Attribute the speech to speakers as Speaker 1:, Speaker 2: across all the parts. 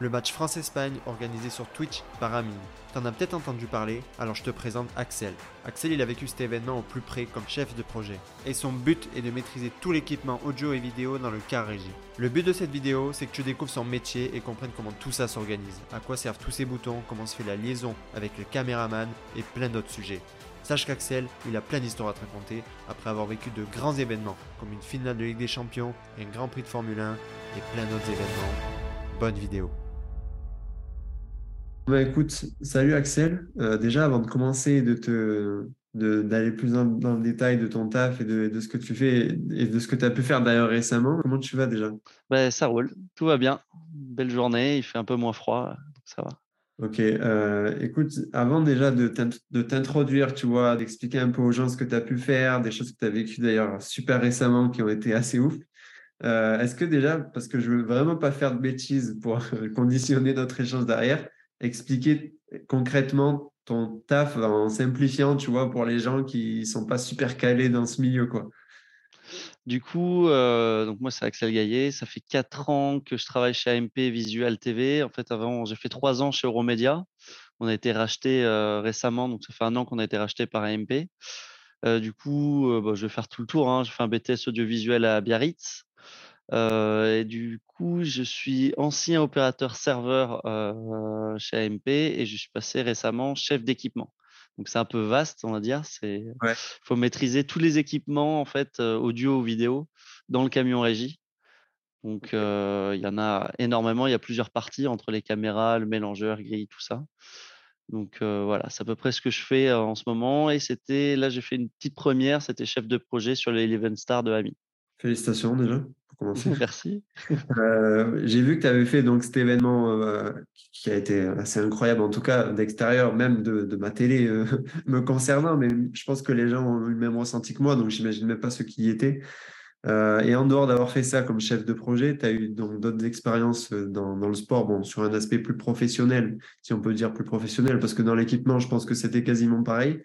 Speaker 1: le match France-Espagne organisé sur Twitch par Amine. T'en as peut-être entendu parler, alors je te présente Axel. Axel, il a vécu cet événement au plus près comme chef de projet. Et son but est de maîtriser tout l'équipement audio et vidéo dans le car régie. Le but de cette vidéo, c'est que tu découvres son métier et comprennes comment tout ça s'organise, à quoi servent tous ces boutons, comment se fait la liaison avec le caméraman et plein d'autres sujets. Sache qu'Axel, il a plein d'histoires à te raconter après avoir vécu de grands événements, comme une finale de Ligue des Champions, un Grand Prix de Formule 1 et plein d'autres événements. Bonne vidéo. Bah, écoute, salut Axel. Euh, déjà, avant de commencer de te d'aller plus dans, le détail de ton taf et de, ce que tu fais et de ce que tu as pu faire d'ailleurs récemment, comment tu vas déjà?
Speaker 2: Bah, Ça roule, tout va bien. Belle journée, il fait un peu moins froid, donc ça va.
Speaker 1: Ok, euh, écoute, avant déjà de t'introduire, tu vois, d'expliquer un peu aux gens ce que tu as pu faire, des choses que tu as vécues d'ailleurs super récemment qui ont été assez ouf. Euh, est-ce que déjà, parce que je veux vraiment pas faire de bêtises pour conditionner notre échange derrière, expliquer concrètement ton taf en simplifiant, tu vois, pour les gens qui sont pas super calés dans ce milieu, quoi.
Speaker 2: Du coup, euh, donc moi c'est Axel Gaillet, ça fait quatre ans que je travaille chez AMP Visual TV. En fait, avant j'ai fait trois ans chez Euromedia. On a été racheté euh, récemment, donc ça fait un an qu'on a été racheté par AMP. Euh, du coup, bah, je vais faire tout le tour. Hein. J'ai un BTS audiovisuel à Biarritz. Et du coup, je suis ancien opérateur serveur chez AMP et je suis passé récemment chef d'équipement. Donc c'est un peu vaste, on va dire. C'est faut maîtriser tous les équipements en fait audio ou vidéo dans le camion régie. Donc il y en a énormément. Il y a plusieurs parties entre les caméras, le mélangeur, grille, tout ça. Donc voilà, c'est à peu près ce que je fais en ce moment. Et c'était là, j'ai fait une petite première. C'était chef de projet sur les Eleven Star de Ami.
Speaker 1: Félicitations déjà commencer.
Speaker 2: Merci.
Speaker 1: Euh, j'ai vu que tu avais fait donc cet événement euh, qui a été assez incroyable, en tout cas d'extérieur, même de, ma télé euh, me concernant, mais je pense que les gens ont eu le même ressenti que moi, donc j'imagine même pas ceux qui y étaient. et en dehors d'avoir fait ça comme chef de projet, tu as eu donc d'autres expériences dans, dans, le sport, bon, sur un aspect plus professionnel, si on peut dire plus professionnel, parce que dans l'équipement, je pense que c'était quasiment pareil.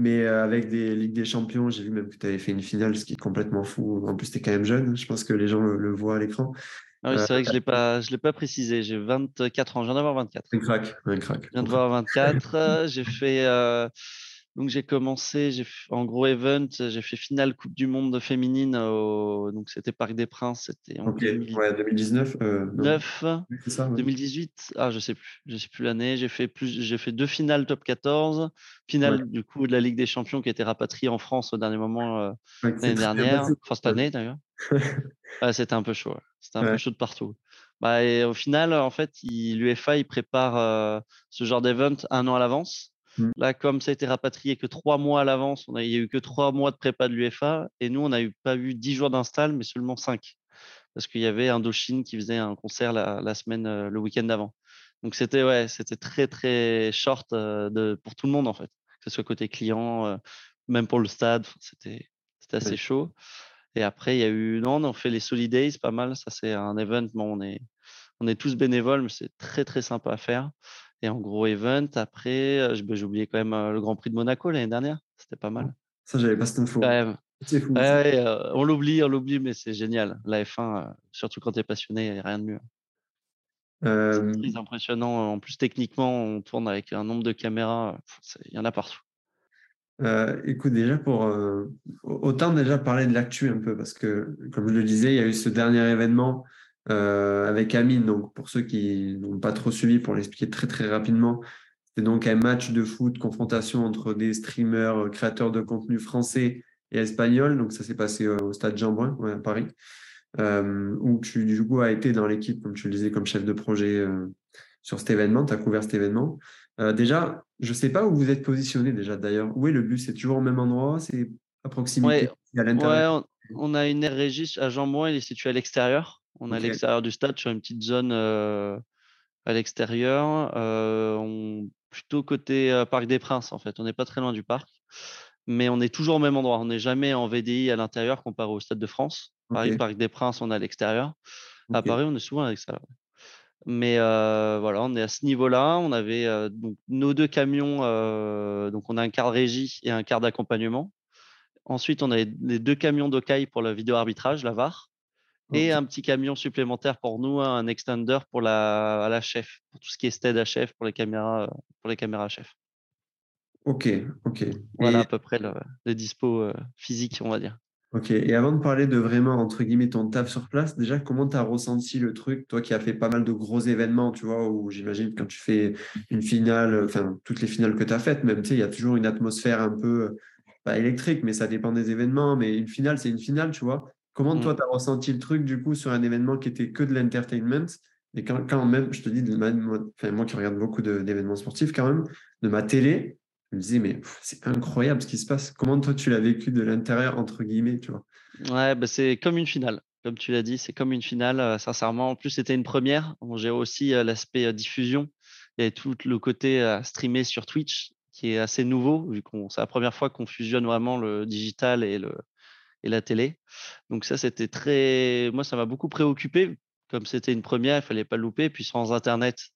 Speaker 1: Mais euh, avec des Ligues des Champions, j'ai vu même que tu avais fait une finale, ce qui est complètement fou. En plus, tu es quand même jeune. Je pense que les gens le, voient à l'écran.
Speaker 2: Ah oui, c'est vrai que je ne l'ai pas précisé. J'ai 24 ans. Je viens d'avoir 24.
Speaker 1: Un crack. Un crack.
Speaker 2: Je viens d'avoir 24. j'ai fait. Euh, donc j'ai commencé, j'ai en gros event, j'ai fait finale Coupe du Monde féminine, au, donc c'était Parc des Princes, c'était
Speaker 1: en 2019,
Speaker 2: 9, 2018, ah je sais plus, je sais plus l'année. J'ai fait plus, j'ai fait deux finales top 14, finale du coup de la Ligue des Champions qui a été rapatriée en France au dernier moment euh, l'année dernière, enfin cette année d'ailleurs. c'était un peu chaud, c'était un peu chaud de partout. Bah, et au final, en fait, l'UEFA il prépare euh, ce genre d'event un an à l'avance. Mmh. Là, comme ça a été rapatrié que trois mois à l'avance, il n'y a eu que trois mois de prépa de l'UFA. Et nous, on n'a pas eu dix jours d'install, mais seulement cinq. Parce qu'il y avait Indochine qui faisait un concert la, semaine, euh, le week-end d'avant. Donc, c'était ouais, c'était très, très short euh, de, pour tout le monde, en fait. Que ce soit côté client, euh, même pour le stade. C'était assez chaud. Et après, il y a eu, non, on fait les Solidays, pas mal. Ça, c'est un event. Bon, on est, on est tous bénévoles, mais c'est très, très sympa à faire. Et en gros event, après, bah, j'ai oublié quand même le Grand Prix de Monaco l'année dernière. C'était pas mal.
Speaker 1: Ça, j'avais pas cette info.
Speaker 2: C'est fou. Euh, on l'oublie, on l'oublie, mais c'est génial. La F1, surtout quand tu es passionné, il n'y a rien de mieux. C'est impressionnant. En plus, techniquement, on tourne avec un nombre de caméras. Il y en a partout.
Speaker 1: écoute, déjà, pour autant déjà parler de l'actu un peu, parce que, comme je le disais, il y a eu ce dernier événement euh, avec Amine. Donc, pour ceux qui n'ont pas trop suivi, pour l'expliquer très très rapidement, c'est donc un match de foot, confrontation entre des streamers, euh, créateurs de contenu français et espagnols. Donc, ça s'est passé euh, au stade Jean-Brun, à Paris, où tu, du coup, as été dans l'équipe, comme tu le disais, comme chef de projet sur cet événement. Tu as couvert cet événement. déjà, je ne sais pas où vous êtes positionné déjà d'ailleurs. Où est le bus C'est toujours au même endroit? C'est à proximité
Speaker 2: à l'intérieur? on, a une aire régie à Jean-Brun, il est situé à l'extérieur. On est à l'extérieur du stade, sur une petite zone à l'extérieur. on, plutôt côté Parc des Princes, en fait. On n'est pas très loin du parc. Mais on est toujours au même endroit. On n'est jamais en VDI à l'intérieur comparé au Stade de France. Paris, Parc des Princes, on est à l'extérieur. À Paris, on est souvent à l'extérieur. Mais voilà, on est à ce niveau-là. On avait donc, nos deux camions. donc, on a un quart de régie et un quart d'accompagnement. Ensuite, on a les deux camions d'Okai pour la vidéo arbitrage, la VAR. Et un petit camion supplémentaire pour nous, hein, un extender pour la, à la chef, pour tout ce qui est stead chef pour les caméras, pour les caméras chef.
Speaker 1: Ok, ok.
Speaker 2: Voilà à peu près le, le dispo physique, on va dire.
Speaker 1: Ok, et avant de parler de vraiment, entre guillemets, ton taf sur place, déjà, comment tu as ressenti le truc, toi qui as fait pas mal de gros événements, tu vois, où j'imagine quand tu fais une finale, enfin, toutes les finales que tu as faites, même, tu sais, il y a toujours une atmosphère un peu, pas électrique, mais ça dépend des événements, mais une finale, c'est une finale, tu vois. Comment toi, mmh. tu as ressenti le truc, du coup, sur un événement qui était que de l'entertainment? Et quand, quand, même, je te dis, moi, enfin, moi qui regarde beaucoup d'événements sportifs, quand même, de ma télé, je me disais, mais c'est incroyable ce qui se passe. Comment toi, tu l'as vécu de l'intérieur, entre guillemets, tu vois?
Speaker 2: Ouais, bah c'est comme une finale. Comme tu l'as dit, c'est comme une finale, euh, sincèrement. En plus, c'était une première. On gère aussi euh, l'aspect euh, diffusion et tout le côté à streamer sur Twitch qui est assez nouveau, vu qu'on c'est la première fois qu'on fusionne vraiment le digital et, le, et la télé. Donc ça, c'était très... Moi, ça m'a beaucoup préoccupé. Comme c'était une première, il fallait pas louper. Puis sans Internet,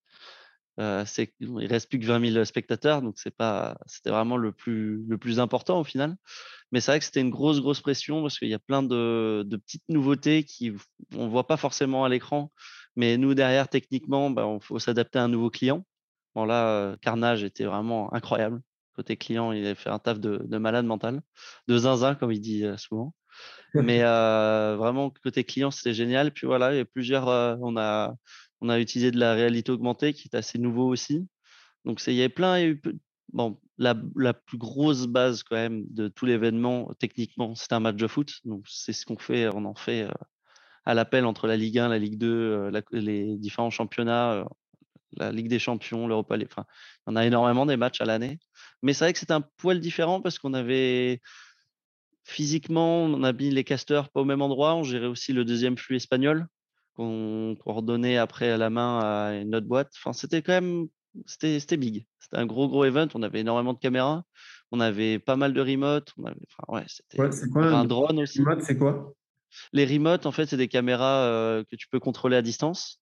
Speaker 2: euh, il reste plus que 20 000 spectateurs, donc c'est pas, c'était vraiment le plus, le plus important au final. Mais c'est vrai que c'était une grosse, grosse pression parce qu'il y a plein de, de petites nouveautés qui on voit pas forcément à l'écran, mais nous derrière techniquement, bah, on faut s'adapter à un nouveau client. Bon là, euh, Carnage était vraiment incroyable. Côté client, il a fait un taf de, de malade mental, de zinzin comme il dit euh, souvent. Mais vraiment côté client, c'était génial. Puis voilà, il y a plusieurs, on a on a utilisé de la réalité augmentée qui est assez nouveau aussi. Donc, il y avait plein. Il y a eu, bon, la, plus grosse base quand même de tout l'événement, techniquement, c'est un match de foot. Donc, c'est ce qu'on fait. On en fait euh, à l'appel entre la Ligue 1, la Ligue 2, euh, les différents championnats, euh, la Ligue des Champions, l'Europa League. Enfin, on a énormément des matchs à l'année. Mais c'est vrai que c'est un poil différent parce qu'on avait physiquement, on a mis les casteurs pas au même endroit. On gérait aussi le deuxième flux espagnol qu'on redonnait après à la main à une autre boîte. Enfin, c'était quand même, c'était big. C'était un gros, gros event. On avait énormément de caméras. On avait pas mal de remotes. On avait, enfin, ouais, c'était
Speaker 1: un, drone aussi. Remote, c'est quoi?
Speaker 2: Les remotes, en fait, c'est des caméras euh, que tu peux contrôler à distance.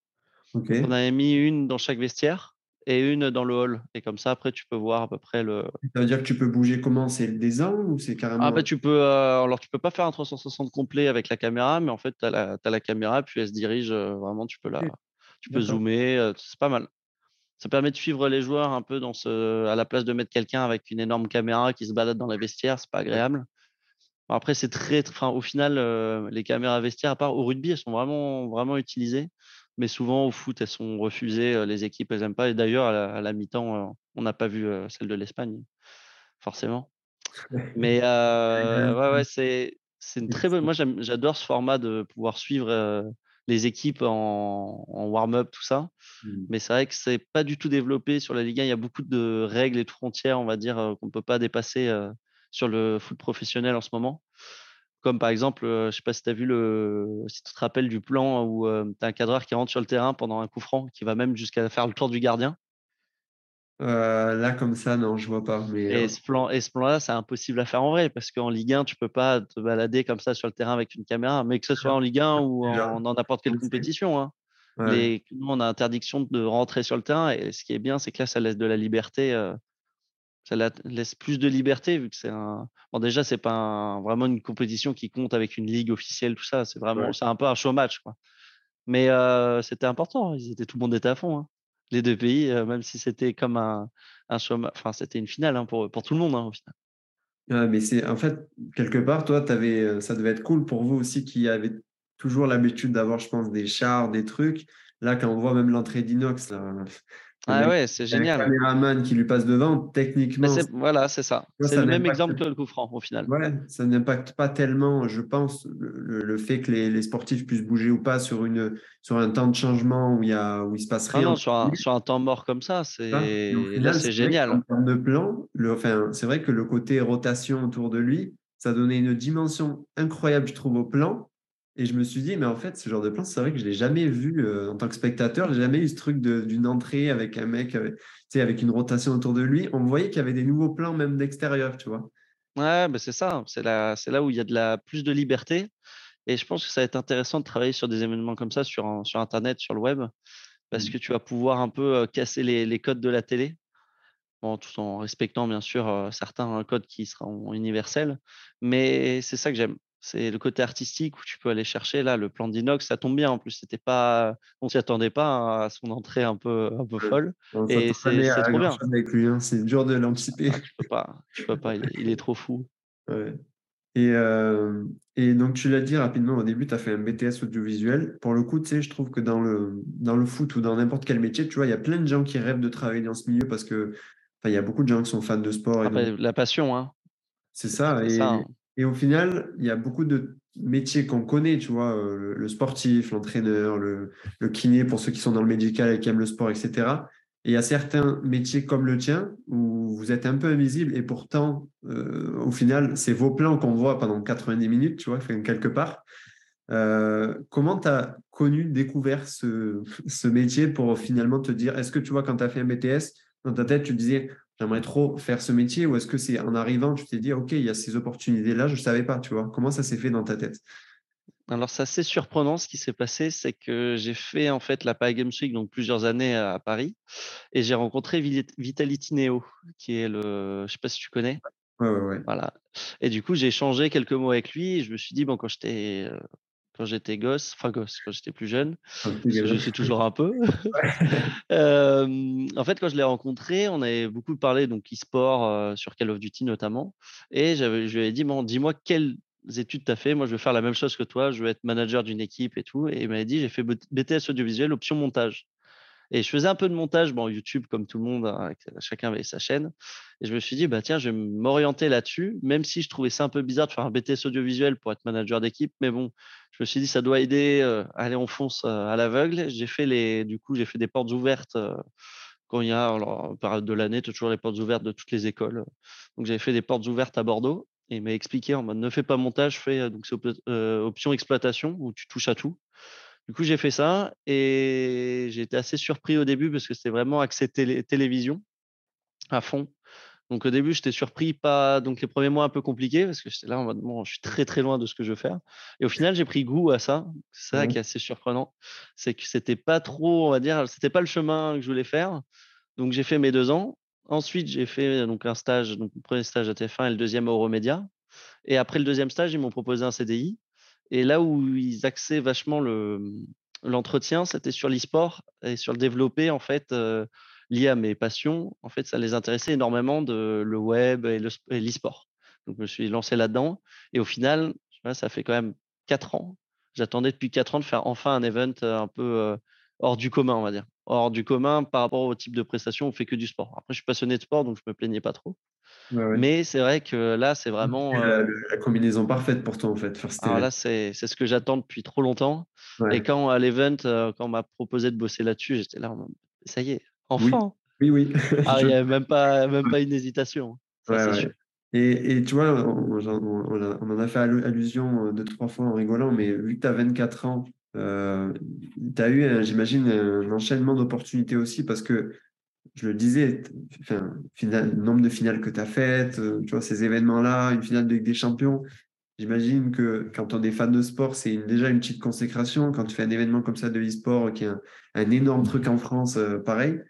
Speaker 2: On avait mis une dans chaque vestiaire et une dans le hall. Et comme ça, après, tu peux voir à peu près le.
Speaker 1: Ça veut dire que tu peux bouger comment? C'est des angles ou c'est carrément.
Speaker 2: Ah, bah, tu peux. Euh, alors, tu peux pas faire un 360 complet avec la caméra, mais en fait, tu as, as, la caméra, puis elle se dirige euh, vraiment, tu peux, la, tu peux zoomer. Euh, c'est pas mal. Ça permet de suivre les joueurs un peu dans ce, à la place de mettre quelqu'un avec une énorme caméra qui se balade dans la vestiaire, c'est pas agréable. après, c'est très, enfin, au final, les caméras vestiaires, à part au rugby, elles sont vraiment, vraiment utilisées mais souvent au foot, elles sont refusées. Les équipes, elles n'aiment pas. Et d'ailleurs, à la, mi-temps, on n'a pas vu celle de l'Espagne, forcément. Mais ouais, ouais, c'est une très bonne. Moi, j'adore ce format de pouvoir suivre les équipes en, warm-up, tout ça. Mmh. Mais c'est vrai que c'est pas du tout développé sur la Ligue 1. Il y a beaucoup de règles et de frontières, on va dire, qu'on ne peut pas dépasser sur le foot professionnel en ce moment. Comme par exemple, je ne sais pas si tu as vu le, si tu te rappelles du plan où tu as un cadreur qui rentre sur le terrain pendant un coup franc, qui va même jusqu'à faire le tour du gardien?
Speaker 1: là, comme ça, non, je vois pas. Mais...
Speaker 2: Et ce plan, et ce plan-là, c'est impossible à faire en vrai parce qu'en Ligue 1, tu peux pas te balader comme ça sur le terrain avec une caméra, mais que ce soit en Ligue 1 ou en, dans n'importe quelle compétition. Hein. nous, on a interdiction de rentrer sur le terrain et ce qui est bien, c'est que là, ça laisse de la liberté ça laisse plus de liberté vu que c'est un. Bon, déjà, c'est pas vraiment une compétition qui compte avec une ligue officielle, tout ça. C'est vraiment, c'est un peu un show match, quoi. Mais c'était important. Ils étaient, tout le monde était à fond. Hein. Les deux pays, même si c'était comme un, un show, enfin, c'était une finale hein, pour, pour tout le monde hein, au final.
Speaker 1: mais c'est en fait quelque part, toi, avais, ça devait être cool pour vous aussi qui avez toujours l'habitude d'avoir, je pense, des chars, des trucs. Là, quand on voit même l'entrée d'Inox,
Speaker 2: ah ouais, c'est génial.
Speaker 1: Le caméraman qui lui passe devant, techniquement.
Speaker 2: Voilà, c'est ça. C'est le même exemple que le coup franc au final.
Speaker 1: Ouais, ça n'impacte pas tellement, je pense, le, fait que les, sportifs puissent bouger ou pas sur, une, sur un temps de changement où, il y a, où il se passe ah rien.
Speaker 2: non, sur un, sur un temps mort comme ça, c'est génial.
Speaker 1: En termes de plan, le, enfin, c'est vrai que le côté rotation autour de lui, ça donnait une dimension incroyable, je trouve, au plan. Et je me suis dit, mais en fait, ce genre de plan, c'est vrai que je ne l'ai jamais vu euh, en tant que spectateur. Je n'ai jamais eu ce truc d'une entrée avec un mec, euh, avec une rotation autour de lui. On voyait qu'il y avait des nouveaux plans, même d'extérieur, tu vois.
Speaker 2: Ouais, bah c'est ça. C'est là, là où il y a de la, plus de liberté. Et je pense que ça va être intéressant de travailler sur des événements comme ça sur, sur Internet, sur le web, parce mmh. que tu vas pouvoir un peu euh, casser les, les codes de la télé. Bon, tout en respectant bien sûr certains codes qui seront universels. Mais c'est ça que j'aime C'est le côté artistique où tu peux aller chercher là le plan d'inox, ça tombe bien en plus. C'était pas, on s'y attendait pas à son entrée un peu un peu folle. et c'est trop bien.
Speaker 1: Avec lui, hein. C'est dur de l'anticiper.
Speaker 2: Ah, tu peux pas, tu peux pas. Il, est trop fou.
Speaker 1: Et, euh, et, donc, tu l'as dit rapidement au début, tu as fait un BTS audiovisuel. Pour le coup, tu sais, je trouve que dans le, dans le foot ou dans n'importe quel métier, tu vois, il y a plein de gens qui rêvent de travailler dans ce milieu parce que il y a beaucoup de gens qui sont fans de sport.
Speaker 2: Et La passion, hein.
Speaker 1: C'est ça. Et, hein. Et au final, il y a beaucoup de métiers qu'on connaît, tu vois, euh, le, sportif, l'entraîneur, le, kiné pour ceux qui sont dans le médical et qui aiment le sport, etc. Et il y a certains métiers comme le tien où vous êtes un peu invisible et pourtant, euh, au final, c'est vos plans qu'on voit pendant 90 minutes, tu vois, quelque part. Euh, comment tu as connu, découvert ce, ce, métier pour finalement te dire, est-ce que tu vois, quand tu as fait un BTS, dans ta tête, tu disais, j'aimerais trop faire ce métier ou est-ce que c'est en arrivant, tu t'es dit, OK, il y a ces opportunités-là, je ne savais pas, tu vois Comment ça s'est fait dans ta tête?
Speaker 2: Alors, c'est assez surprenant ce qui s'est passé, c'est que j'ai fait en fait la Paris Games Week, donc plusieurs années à Paris, et j'ai rencontré Vitality Neo, qui est le, je sais pas si tu connais.
Speaker 1: Ouais, ouais, ouais.
Speaker 2: Voilà. Et du coup, j'ai échangé quelques mots avec lui, et je me suis dit, bon, quand j'étais euh, quand j'étais gosse, enfin gosse, quand j'étais plus jeune, je suis toujours un peu. en fait, quand je l'ai rencontré, on avait beaucoup parlé donc e-sport euh, sur Call of Duty notamment, et je lui ai dit bon, dis-moi quelles études tu as fait? Moi, je veux faire la même chose que toi. Je veux être manager d'une équipe et tout. Et il m'a dit j'ai fait BTS audiovisuel, option montage. Et je faisais un peu de montage, bon, YouTube comme tout le monde, hein, chacun avait sa chaîne. Et je me suis dit, bah tiens, je vais m'orienter là-dessus, même si je trouvais ça un peu bizarre de faire un BTS audiovisuel pour être manager d'équipe. Mais bon, je me suis dit, ça doit aider. Euh, allez, on fonce euh, à l'aveugle. J'ai fait les, du coup, j'ai fait des portes ouvertes. Euh, quand il y a, alors, période de l'année, toujours les portes ouvertes de toutes les écoles. Donc, j'avais fait des portes ouvertes à Bordeaux et il m'a expliqué en mode ne fais pas montage, fais donc c'est option exploitation où tu touches à tout. Du coup, j'ai fait ça et j'ai été assez surpris au début parce que c'était vraiment accès télévision à fond. Donc au début, j'étais surpris, pas donc les premiers mois un peu compliqués parce que j'étais là en mode bon, je suis très très loin de ce que je veux faire. Et au final, j'ai pris goût à ça. C'est ça qui est assez surprenant, c'est que c'était pas trop, on va dire, c'était pas le chemin que je voulais faire. Donc j'ai fait mes deux ans. Ensuite, j'ai fait donc un stage, donc le premier stage à TF1 et le deuxième à Euromédia. Et après le deuxième stage, ils m'ont proposé un CDI. Et là où ils axaient vachement l'entretien, c'était sur l'e-sport et sur le développer, en fait, euh, lié à mes passions. En fait, ça les intéressait énormément de le web et l'e-sport. Donc, je me suis lancé là-dedans. Et au final, ça fait quand même quatre ans. J'attendais depuis quatre ans de faire enfin un event un peu hors du commun, on va dire. Hors du commun par rapport au type de prestation, on fait que du sport. Après, je suis passionné de sport, donc je me plaignais pas trop. Mais c'est vrai que là, c'est vraiment.
Speaker 1: La, la, combinaison parfaite pour toi, en fait.
Speaker 2: Alors là, c'est ce que j'attends depuis trop longtemps. Et quand à l'event, quand on m'a proposé de bosser là-dessus, j'étais là, ça y est, enfin.
Speaker 1: Oui, oui.
Speaker 2: ah, il n'y avait même pas, même pas une hésitation.
Speaker 1: et, et, tu vois, on, on, en a fait allusion deux, trois fois en rigolant, mais vu que tu as 24 ans, euh, tu as eu, j'imagine, un enchaînement d'opportunités aussi parce que je le disais, enfin, final, nombre de finales que tu as faites, euh, ces événements-là, une finale de des Champions, j'imagine que quand on est fan de sport, c'est déjà une petite consécration. Quand tu fais un événement comme ça de e-sport, qui est un, énorme truc en France, euh, pareil,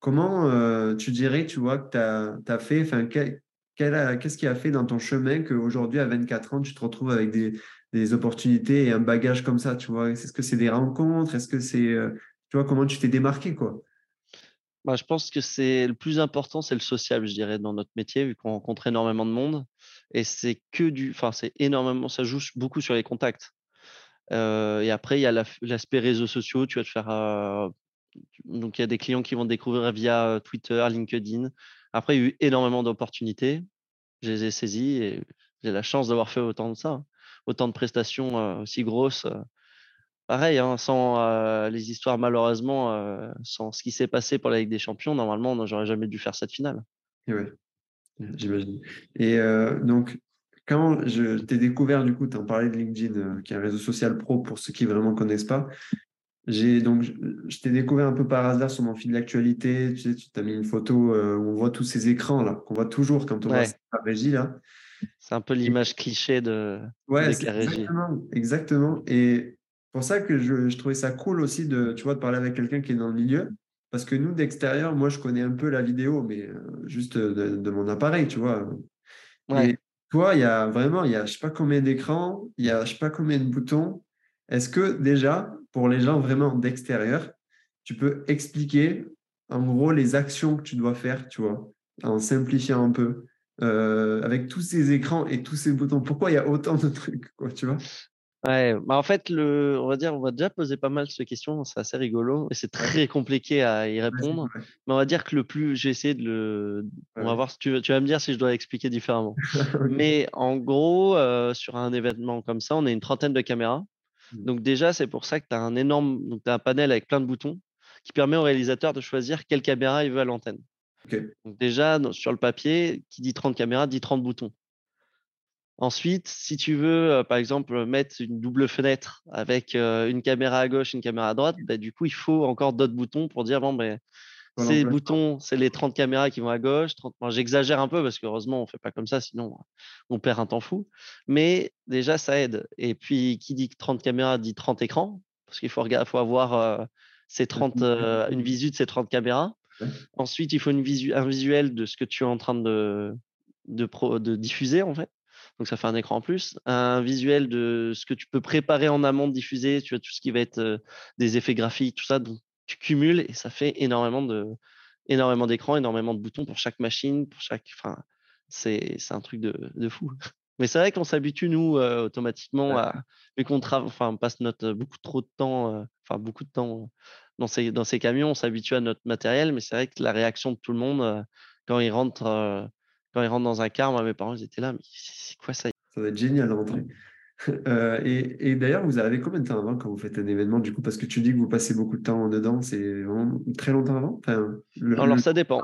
Speaker 1: comment euh, tu dirais, tu vois, que tu as, fait, qu'est-ce qui a fait dans ton chemin qu'aujourd'hui, à 24 ans, tu te retrouves avec des, des opportunités et un bagage comme ça, tu vois? Est-ce que c'est des rencontres? Est-ce que c'est, tu vois, comment tu t'es démarqué, quoi?
Speaker 2: Bah, je pense que c'est le plus important, c'est le social, je dirais, dans notre métier, vu qu'on rencontre énormément de monde. Et c'est que du. Enfin, c'est énormément. Ça joue beaucoup sur les contacts. Et après, il y a l'aspect réseaux sociaux. Tu vas te faire. Donc, il y a des clients qui vont te découvrir via Twitter, LinkedIn. Après, il y a eu énormément d'opportunités. Je les ai saisies et j'ai la chance d'avoir fait autant de ça. Hein. Autant de prestations aussi grosses pareil, hein, sans euh, les histoires, malheureusement, euh, sans ce qui s'est passé pour la Ligue des Champions, normalement, j'aurais jamais dû faire cette finale.
Speaker 1: Oui, j'imagine. Et euh, donc, quand je t'ai découvert, du coup, tu en parlais de LinkedIn, qui est un réseau social pro pour ceux qui vraiment connaissent pas. J'ai donc, je, t'ai découvert un peu par hasard sur mon fil d'actualité. Tu sais, tu t'as mis une photo où on voit tous ces écrans là qu'on voit toujours quand on voit la régie là.
Speaker 2: C'est un peu l'image cliché de,
Speaker 1: ouais, la régie. Exactement, exactement. Et pour ça que je, trouvais ça cool aussi de, tu vois, de parler avec quelqu'un qui est dans le milieu. Parce que nous, d'extérieur, moi, je connais un peu la vidéo, mais euh, juste de, mon appareil, tu vois. Et toi, il y a vraiment, il y a je sais pas combien d'écrans, il y a je sais pas combien de boutons. Est-ce que déjà, pour les gens vraiment d'extérieur, tu peux expliquer en gros les actions que tu dois faire, tu vois, en simplifiant un peu, euh, avec tous ces écrans et tous ces boutons? Pourquoi il y a autant de trucs, quoi, tu vois?
Speaker 2: Ouais, bah en fait, le, on va dire, on va déjà poser pas mal de questions, c'est assez rigolo et c'est très compliqué à y répondre. Mais on va dire que le plus, j'ai essayé de le, on va voir si tu, tu vas me dire si je dois expliquer différemment. Mais en gros, euh, sur un événement comme ça, on a une trentaine de caméras. Mmh. Donc déjà, c'est pour ça que tu as un énorme, donc as un panel avec plein de boutons qui permet au réalisateur de choisir quelle caméra il veut à l'antenne. Donc déjà, sur le papier, qui dit 30 caméras, dit 30 boutons. Ensuite, si tu veux, euh, par exemple, mettre une double fenêtre avec euh, une caméra à gauche, une caméra à droite, bah, du coup, il faut encore d'autres boutons pour dire, bon, ben, ces boutons, c'est les 30 caméras qui vont à gauche. 30... J'exagère un peu parce qu'heureusement, on ne fait pas comme ça, sinon on perd un temps fou. Mais déjà, ça aide. Et puis, qui dit 30 caméras dit 30 écrans, parce qu'il faut, faut, avoir euh, ces 30, une visu de ces 30 caméras. Ensuite, il faut une visu... un visuel de ce que tu es en train de, de, de diffuser, en fait donc ça fait un écran en plus. Un visuel de ce que tu peux préparer en amont de diffuser, tu as tout ce qui va être des effets graphiques, tout ça. Donc tu cumules et ça fait énormément de énormément d'écrans, énormément de boutons pour chaque machine, pour chaque. Enfin, c'est un truc de, fou. Mais c'est vrai qu'on s'habitue, nous, automatiquement, à, vu qu'on enfin, passe notre, beaucoup trop de temps, enfin, beaucoup de temps dans ces, dans ces camions, on s'habitue à notre matériel, mais c'est vrai que la réaction de tout le monde, quand ils rentrent quand ils rentrent dans un car, moi, mes parents, ils étaient là, mais c'est quoi ça?
Speaker 1: Ça va être génial à rentrer. Euh, et, d'ailleurs, vous avez combien de temps avant quand vous faites un événement du coup? Parce que tu dis que vous passez beaucoup de temps dedans, c'est vraiment très longtemps avant?
Speaker 2: Alors, ça dépend.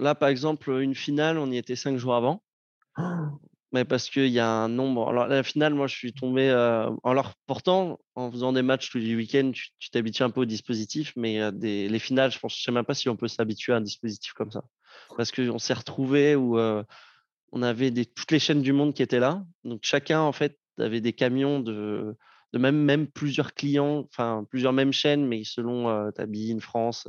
Speaker 2: Là, par exemple, une finale, on y était cinq jours avant. Oh mais parce qu'il y a un nombre. Alors, la finale, moi, je suis tombé. Euh... Alors, pourtant, en faisant des matchs tous les week-ends, tu t'habitues un peu au dispositif, mais euh, des... les finales, je ne je sais même pas si on peut s'habituer à un dispositif comme ça parce qu'on s'est retrouvé où on avait des, toutes les chaînes du monde qui étaient là. Donc chacun, en fait, avait des camions de, de même, même plusieurs clients, enfin plusieurs mêmes chaînes, mais selon euh, Tabine, France,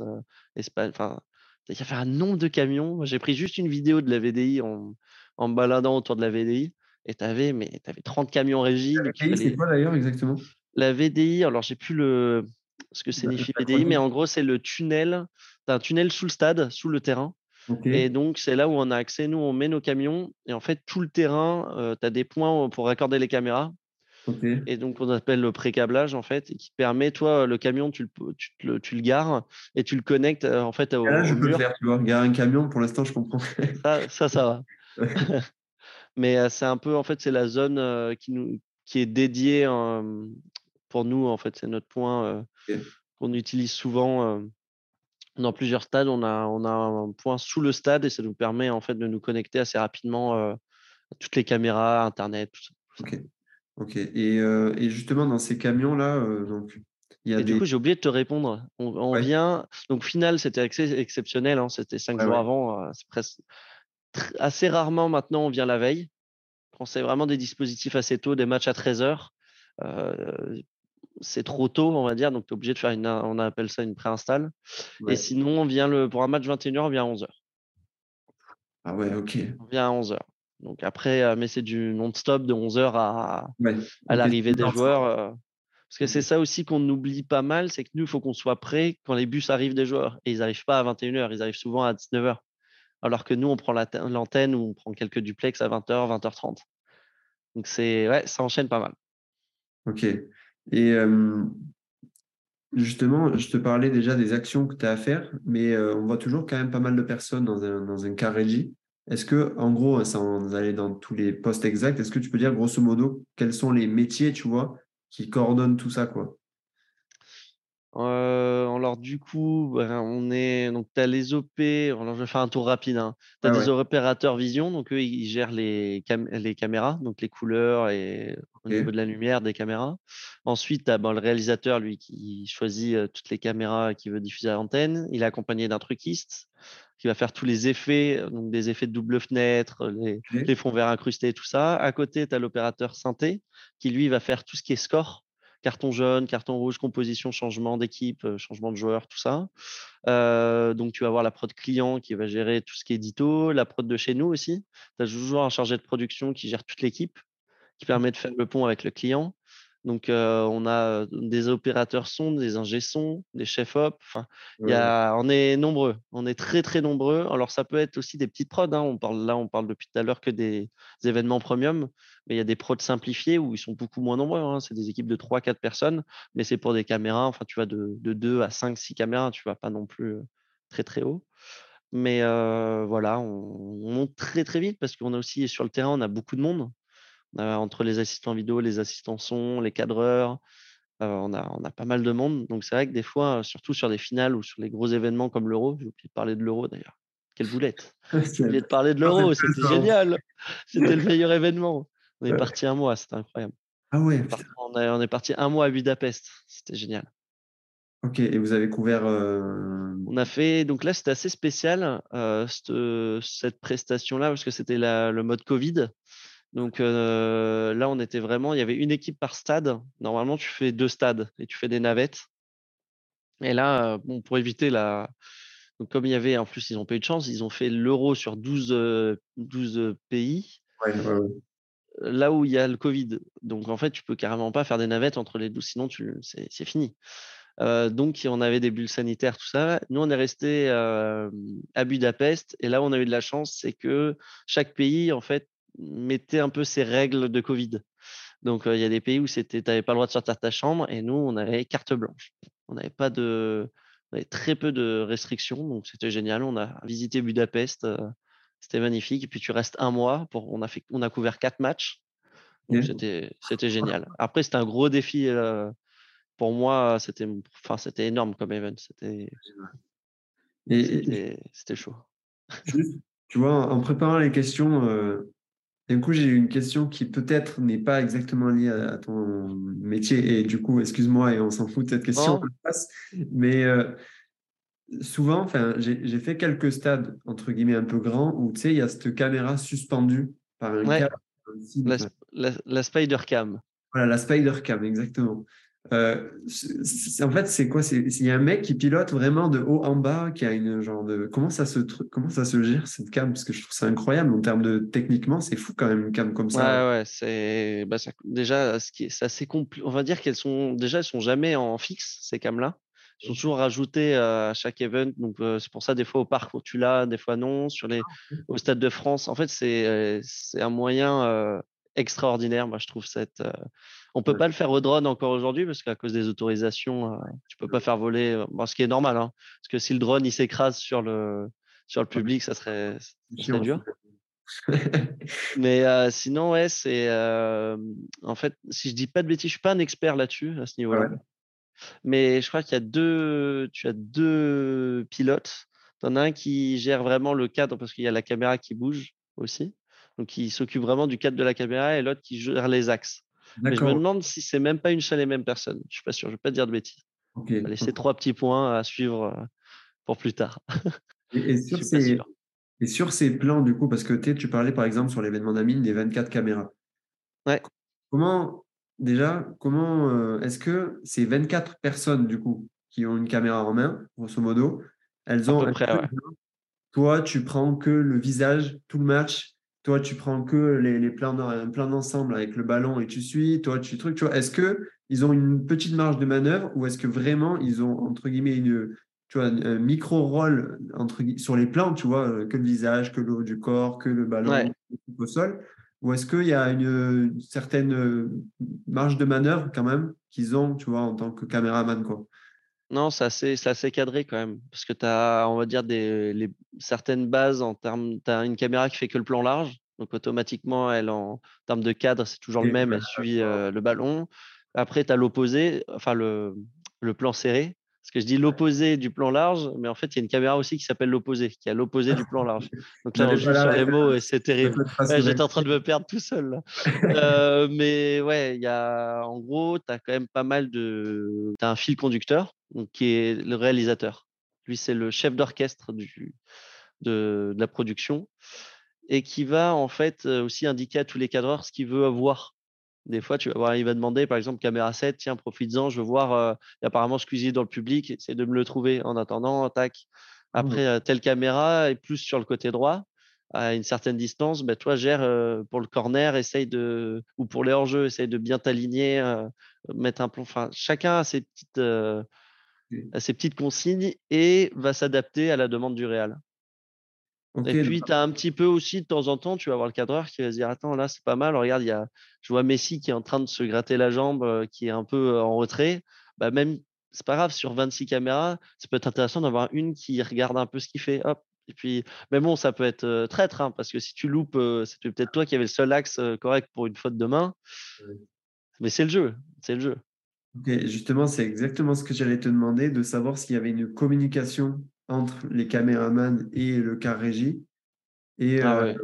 Speaker 2: Espagne. Enfin, il y avait un nombre de camions. J'ai pris juste une vidéo de la VDI en, en baladant autour de la VDI. Et tu avais, mais, avais 30 camions régie.
Speaker 1: La VDI, c'est quoi d'ailleurs exactement?
Speaker 2: La VDI, alors j'ai plus le, ce que signifie VDI, mais en gros, c'est le tunnel. Tu un tunnel sous le stade, sous le terrain. Et donc, c'est là où on a accès. Nous, on met nos camions et en fait, tout le terrain, euh, tu as des points pour raccorder les caméras. Et donc, on appelle le pré-câblage en fait, et qui permet, toi, le camion, tu le, tu, le, tu le gares et tu le connectes en fait au,
Speaker 1: là, je peux le faire, tu vois. Garer un camion, pour l'instant, je comprends.
Speaker 2: ça, ça, ça va. Mais c'est un peu, en fait, c'est la zone qui, nous, qui est dédiée pour nous, en fait, c'est notre point qu'on utilise souvent dans plusieurs stades, on a, on a un point sous le stade et ça nous permet en fait de nous connecter assez rapidement euh, à toutes les caméras, Internet, tout ça.
Speaker 1: Ok. Ok. Et, euh, et justement, dans ces camions-là, euh, donc,
Speaker 2: il y a et du coup, j'ai oublié de te répondre. On, vient. Donc, final, c'était exceptionnel. Hein, c'était cinq jours avant. c'est presque assez rarement maintenant, on vient la veille. Quand c'est vraiment des dispositifs assez tôt, des matchs à 13 heures c'est trop tôt, on va dire, donc tu es obligé de faire une, on appelle ça une. Et sinon, on vient le, pour un match 21h, on vient à 11h.
Speaker 1: Ah ouais, ok.
Speaker 2: On vient à 11h. Donc après, euh, mais c'est du non-stop de 11h à, à l'arrivée des joueurs. Euh, parce que c'est ça aussi qu'on oublie pas mal, c'est que nous, il faut qu'on soit prêt quand les bus arrivent des joueurs. Et ils n'arrivent pas à 21h, ils arrivent souvent à 19h. Alors que nous, on prend l'antenne ou on prend quelques duplex à 20h, 20h30. Donc c'est ouais, ça enchaîne pas mal.
Speaker 1: Ok. Et justement, je te parlais déjà des actions que tu as à faire, mais on voit toujours quand même pas mal de personnes dans un, dans car Est-ce que, en gros, sans aller dans tous les postes exacts, est-ce que tu peux dire grosso modo quels sont les métiers, tu vois, qui coordonnent tout ça, quoi?
Speaker 2: Euh, alors du coup, ben, on est donc tu as les OP, alors je vais faire un tour rapide. Hein. Tu as ah des opérateurs vision, donc eux ils gèrent les, les caméras, donc les couleurs et au niveau de la lumière des caméras. Ensuite, tu as ben, le réalisateur, lui, qui choisit toutes les caméras qu'il veut diffuser à l'antenne. Il est accompagné d'un truquiste qui va faire tous les effets, donc des effets de double fenêtre, les, les fonds verts incrustés, tout ça. À côté, tu as l'opérateur synthé qui lui va faire tout ce qui est score carton jaune, carton rouge, composition, changement d'équipe, euh, changement de joueur, tout ça. Euh, donc, tu vas avoir la prod client qui va gérer tout ce qui est édito, la prod de chez nous aussi. Tu as toujours un chargé de production qui gère toute l'équipe, qui permet de faire le pont avec le client. Donc, on a des opérateurs son, des ingé son, des chefs op. Enfin, y a, on est nombreux. On est très, très nombreux. Alors, ça peut être aussi des petites prods. Hein. On parle, là, on parle depuis tout à l'heure que des, événements premium. Mais il y a des prods simplifiés où ils sont beaucoup moins nombreux. Hein. C'est des équipes de 3-4 personnes. Mais c'est pour des caméras. Enfin, tu vas de, de 2 à 5, 6 caméras. Tu vas pas non plus très, très haut. Mais voilà, on, on, monte très, très vite parce qu'on a aussi sur le terrain, on a beaucoup de monde. Euh, entre les assistants vidéo, les assistants son, les cadreurs. Euh, on, a, on a pas mal de monde. Donc, c'est vrai que des fois, surtout sur des finales ou sur les gros événements comme l'Euro, j'ai oublié de parler de l'Euro d'ailleurs. Quelle boulette. J'ai oublié de parler de l'Euro, c'était génial. C'était le meilleur événement. On est parti un mois, c'était incroyable.
Speaker 1: Ah ouais.
Speaker 2: On, est parti un mois à Budapest, c'était génial.
Speaker 1: Ok, et vous avez couvert. Euh,
Speaker 2: on a fait, donc là c'était assez spécial, cette, cette prestation-là, parce que c'était le mode Covid. Donc là, on était vraiment, il y avait une équipe par stade. Normalement, tu fais deux stades et tu fais des navettes. Et là, bon, pour éviter la. Donc, comme il y avait, en plus, ils n'ont pas eu de chance, ils ont fait l'euro sur 12, 12 pays. Là où il y a le Covid. Donc, en fait, tu peux carrément pas faire des navettes entre les 12, sinon c'est fini. donc, on avait des bulles sanitaires, tout ça. Nous, on est resté à Budapest. Et là où on a eu de la chance, c'est que chaque pays, en fait, mettait un peu ces règles de Covid. Donc, il y a des pays où tu n'avais pas le droit de sortir de ta chambre et nous, on avait carte blanche. On n'avait pas de, on avait très peu de restrictions, donc c'était génial. On a visité Budapest, c'était magnifique. Et puis tu restes un mois pour, on a fait, on a couvert quatre matchs. Donc c'était, c'était génial. Après, c'était un gros défi. pour moi, c'était, enfin, c'était énorme comme event. C'était, c'était, chaud.
Speaker 1: tu vois, en préparant les questions, du coup, j'ai une question qui peut-être n'est pas exactement liée à, ton métier. Et du coup, excuse-moi, et on s'en fout de cette question. Oh. Mais euh, souvent, enfin, j'ai fait quelques stades, entre guillemets, un peu grands, où tu sais, il y a cette caméra suspendue par un câble.
Speaker 2: La, la, Spider Cam.
Speaker 1: Voilà, la Spider Cam, exactement. Euh, en fait, c'est quoi? Il y a un mec qui pilote vraiment de haut en bas, qui a une genre de. Comment ça se, comment ça se gère cette cam? Parce que je trouve ça incroyable en termes de techniquement, c'est fou quand même une cam comme
Speaker 2: ça. Ouais, ouais, c'est bah, déjà ce qui est, assez compliqué. On va dire qu'elles sont déjà, elles sont jamais en fixe ces cams là. Elles sont toujours rajoutées à chaque event, donc euh, c'est pour ça des fois au parc où tu l'as, des fois non. Sur les, ah, au stade de France, en fait, c'est euh, c'est un moyen extraordinaire. Moi, je trouve cette on peut pas le faire au drone encore aujourd'hui parce qu'à cause des autorisations, euh, tu peux pas faire voler. Euh, ce qui est normal, hein, parce que si le drone il s'écrase sur le sur le public, ça serait, dur. Mais euh, sinon, ouais, c'est en fait, si je dis pas de bêtises, je suis pas un expert là-dessus à ce niveau-là. Mais je crois qu'il y a deux, tu as deux pilotes. Tu en as un qui gère vraiment le cadre parce qu'il y a la caméra qui bouge aussi. Donc, il s'occupe vraiment du cadre de la caméra et l'autre qui gère les axes. Mais je me demande si c'est même pas une seule et même personne. Je suis pas sûr, je vais pas dire de bêtises. Okay. laisser trois petits points à suivre euh, pour plus tard.
Speaker 1: et, sur ces, et, sur ces, plans, du coup, parce que tu parlais par exemple sur l'événement d'Amine des 24 caméras.
Speaker 2: Ouais.
Speaker 1: Comment, déjà, comment euh, est-ce que ces 24 personnes, du coup, qui ont une caméra en main, grosso modo, elles ont. À peu près, ouais. Toi, tu prends que le visage, tout le match, toi, tu prends que les, les plans, d'ensemble avec le ballon et tu suis. Toi, tu trucs. Tu vois, est-ce que ils ont une petite marge de manœuvre ou est-ce que vraiment ils ont entre guillemets une, tu vois, un micro rôle entre sur les plans, tu vois, euh, que le visage, que le haut du corps, que le ballon au sol, ou est-ce qu'il y a une, certaine euh, marge de manœuvre quand même qu'ils ont, tu vois, en tant que caméraman, quoi?
Speaker 2: Non, c'est assez, assez, cadré quand même. Parce que tu as, on va dire, des, les, certaines bases en termes. Tu as une caméra qui fait que le plan large. Donc, automatiquement, elle, en, termes de cadre, c'est toujours le même. Elle suit euh, le ballon. Après, tu as l'opposé, enfin, le, le, plan serré. Parce que je dis l'opposé du plan large, mais en fait, il y a une caméra aussi qui s'appelle l'opposé, qui est l'opposé du plan large. Donc là, on joue sur les mots et c'est terrible. J'étais en train de me perdre tout seul. euh, mais ouais, il y a, en gros, tu as quand même pas mal de. Tu as un fil conducteur qui est le réalisateur. Lui, c'est le chef d'orchestre de, de, la production et qui va en fait aussi indiquer à tous les cadreurs ce qu'il veut avoir Des fois, tu vas voir, il va demander, par exemple, caméra 7, tiens, profites-en, je veux voir, euh, apparemment Squeezie dans le public, essaie de me le trouver en attendant, tac. Mmh. Après, euh, telle caméra est plus sur le côté droit, à une certaine distance, ben, toi, gère euh, pour le corner, essaye de, ou pour les hors-jeux, essaye de bien t'aligner, mettre un plan. Enfin, chacun a ses petites, ses petites consignes et va s'adapter à la demande du et puis, tu as un petit peu aussi, de temps en temps, tu vas voir le cadreur qui va se dire Attends, là, c'est pas mal. Regarde, il y a, je vois Messi qui est en train de se gratter la jambe, euh, qui est un peu euh, en retrait. Bah, même, c'est pas grave, sur 26 caméras, ça peut être intéressant d'avoir une qui regarde un peu ce qu'il fait. Hop. Et puis, mais bon, ça peut être euh, traître, hein, parce que si tu loupes, c'était peut-être toi qui avais le seul axe correct pour une faute de main. Mais c'est le jeu. C'est le jeu.
Speaker 1: Ok, justement, c'est exactement ce que j'allais te demander, de savoir s'il y avait une communication entre les caméramans et le car régie. Et, ah euh,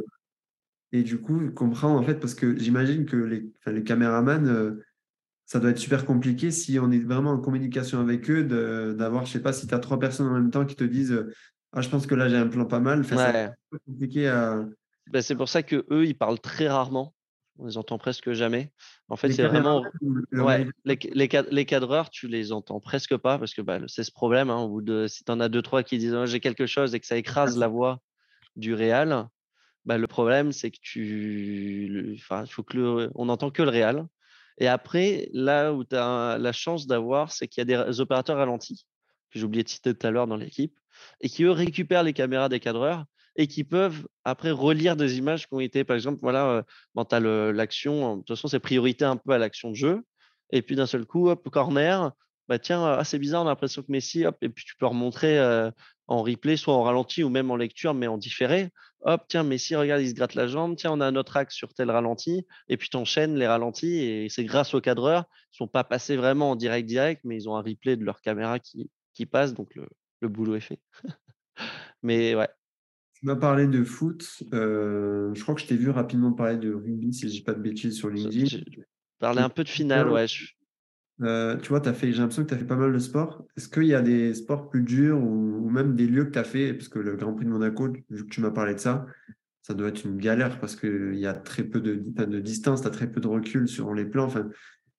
Speaker 1: et du coup, comprendre en fait, parce que j'imagine que les, les caméramans, euh, ça doit être super compliqué si on est vraiment en communication avec eux, d'avoir, je sais pas, si tu as trois personnes en même temps qui te disent Ah, je pense que là j'ai un plan pas mal. C'est compliqué à.
Speaker 2: Ben, c'est pour ça que eux, ils parlent très rarement. On les entend presque jamais. En fait, c'est vraiment. Ouais, les, les, cadreurs, tu les entends presque pas parce que bah, c'est ce problème. Hein, au bout de... Si tu en as deux, trois qui disent «Oh, j'ai quelque chose et que ça écrase la voix du réal, bah, le problème, c'est que tu. Enfin, faut que le... on n'entend que le réal. Et après, là où tu as la chance d'avoir, c'est qu'il y a des opérateurs ralentis, que j'ai oublié de citer tout à l'heure dans l'équipe, et qui eux récupèrent les caméras des cadreurs et qui peuvent après relire des images qui ont été, par exemple, voilà, as l'action, de toute façon, c'est priorité un peu à l'action de jeu. Et puis d'un seul coup, hop, corner, bah tiens, ah, c'est bizarre, on a l'impression que Messi, hop, et puis tu peux remontrer en replay, soit en ralenti ou même en lecture, mais en différé. Hop, tiens, Messi, regarde, il se gratte la jambe. Tiens, on a un autre axe sur tel ralenti. Et puis tu enchaînes les ralentis. Et c'est grâce aux cadreurs. Ils ne sont pas passés vraiment en direct direct, mais ils ont un replay de leur caméra qui, qui passe. Donc le, le boulot est fait. mais ouais,
Speaker 1: tu m'as parlé de foot. Euh, je crois que je t'ai vu rapidement parler de rugby, si je dis pas de bêtises, sur LinkedIn.
Speaker 2: Parlé un peu de finale, ouais.
Speaker 1: Euh, tu vois, as fait, j'ai l'impression que tu as fait pas mal de sports. Est-ce qu'il y a des sports plus durs ou, même des lieux que tu as fait? Parce que le Grand Prix de Monaco, vu que tu m'as parlé de ça, ça doit être une galère parce qu'il y a très peu de, de distance, tu as très peu de recul sur les plans. Enfin,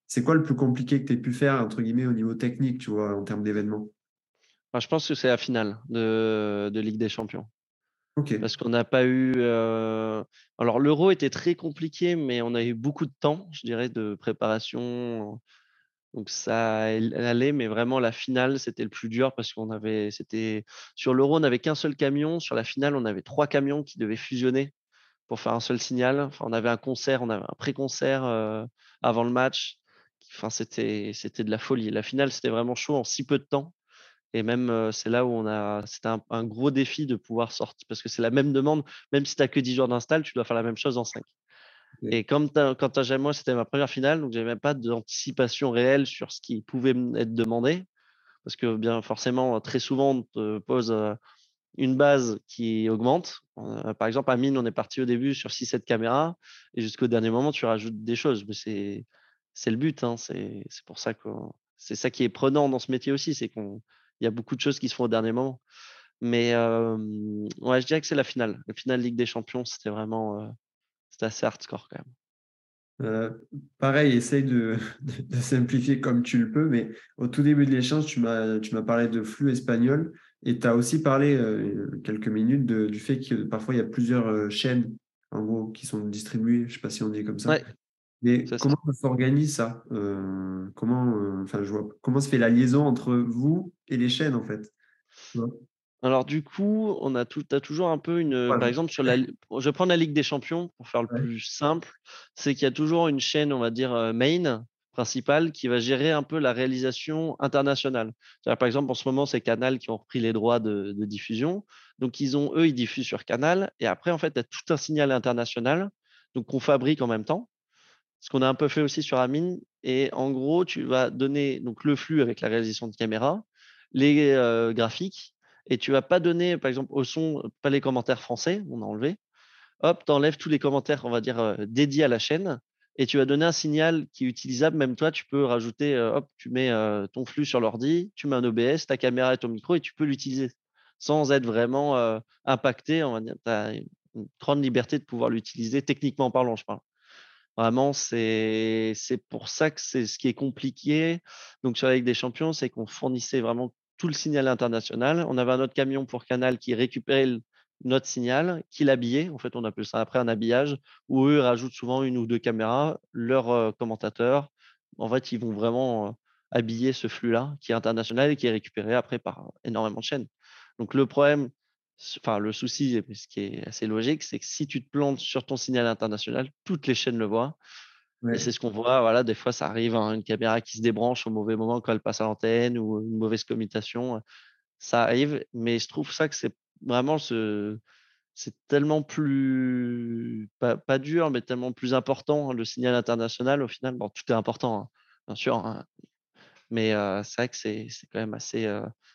Speaker 1: c'est quoi le plus compliqué que tu aies pu faire, entre guillemets, au niveau technique, tu vois, en termes d'événements?
Speaker 2: Je pense que c'est la finale de, de Ligue des Champions. Parce qu'on n'a pas eu. Alors, l'euro était très compliqué, mais on a eu beaucoup de temps, je dirais, de préparation. Donc, ça allait, mais vraiment, la finale, c'était le plus dur parce qu'on avait. c'était Sur l'euro, on n'avait qu'un seul camion. Sur la finale, on avait trois camions qui devaient fusionner pour faire un seul signal. Enfin, on avait un concert, on avait un pré-concert avant le match. Enfin, c'était, c'était de la folie. La finale, c'était vraiment chaud en si peu de temps. Et même, c'est là où on a. C'était un, gros défi de pouvoir sortir, parce que c'est la même demande. Même si tu n'as que 10 jours d'install, tu dois faire la même chose en 5. Et comme quand tu as moi, c'était ma première finale, donc j'avais même pas d'anticipation réelle sur ce qui pouvait être demandé. Parce que, bien forcément, très souvent, on te pose une base qui augmente. par exemple, à Mine, on est parti au début sur 6-7 caméras, et jusqu'au dernier moment, tu rajoutes des choses. Mais c'est le but. Hein, c'est pour ça que c'est ça qui est prenant dans ce métier aussi, c'est qu'on il y a beaucoup de choses qui se font au dernier moment. Mais ouais, je dirais que c'est la finale. La finale Ligue des Champions, c'était vraiment c'était assez hardcore quand
Speaker 1: même. pareil, essaye de, de, simplifier comme tu le peux, mais au tout début de l'échange, tu m'as parlé de flux espagnol et tu as aussi parlé quelques minutes du fait que parfois il y a plusieurs chaînes en gros qui sont distribuées. Je ne sais pas si on dit comme ça. Mais comment ça s'organise ça euh, Comment, euh, enfin, je vois, comment se fait la liaison entre vous et les chaînes en fait
Speaker 2: Alors du coup, on a tout, as toujours un peu une, par exemple sur la, je prends la Ligue des Champions pour faire le plus simple, c'est qu'il y a toujours une chaîne, on va dire euh, main principale qui va gérer un peu la réalisation internationale. Par exemple, en ce moment, c'est Canal qui ont repris les droits de, de, diffusion. Donc, ils ont, eux, ils diffusent sur Canal. Et après, en fait, tu as tout un signal international. Donc qu'on fabrique en même temps ce qu'on a un peu fait aussi sur Amine. Et en gros, tu vas donner donc, le flux avec la réalisation de caméra, les graphiques, et tu vas pas donner, par exemple, au son, pas les commentaires français, on a enlevé. Hop, tu enlèves tous les commentaires, on va dire, dédiés à la chaîne, et tu vas donner un signal qui est utilisable. Même toi, tu peux rajouter, hop, tu mets ton flux sur l'ordi, tu mets un OBS, ta caméra et ton micro, et tu peux l'utiliser sans être vraiment impacté. On va dire, tu as une grande liberté de pouvoir l'utiliser, techniquement parlant, je parle. Vraiment, c'est pour ça que c'est ce qui est compliqué. Donc, sur la Ligue des Champions, c'est qu'on fournissait vraiment tout le signal international. On avait un autre camion pour Canal qui récupérait notre signal, qui l'habillait. En fait, on appelle ça après un habillage, où eux rajoutent souvent une ou deux caméras, leurs euh, commentateurs. En fait, ils vont vraiment euh, habiller ce flux-là, qui est international et qui est récupéré après par énormément de chaînes. Donc, le problème, enfin le souci, ce qui est assez logique, c'est que si tu te plantes sur ton signal international, toutes les chaînes le voient. Et c'est ce qu'on voit, voilà, des fois ça arrive, hein, une caméra qui se débranche au mauvais moment quand elle passe à l'antenne ou une mauvaise commutation, ça arrive, mais je trouve ça que c'est vraiment ce, c'est tellement plus, pas, dur, mais tellement plus important, hein, le signal international, au final, bon, tout est important, hein, bien sûr, mais c'est vrai que c'est quand même assez.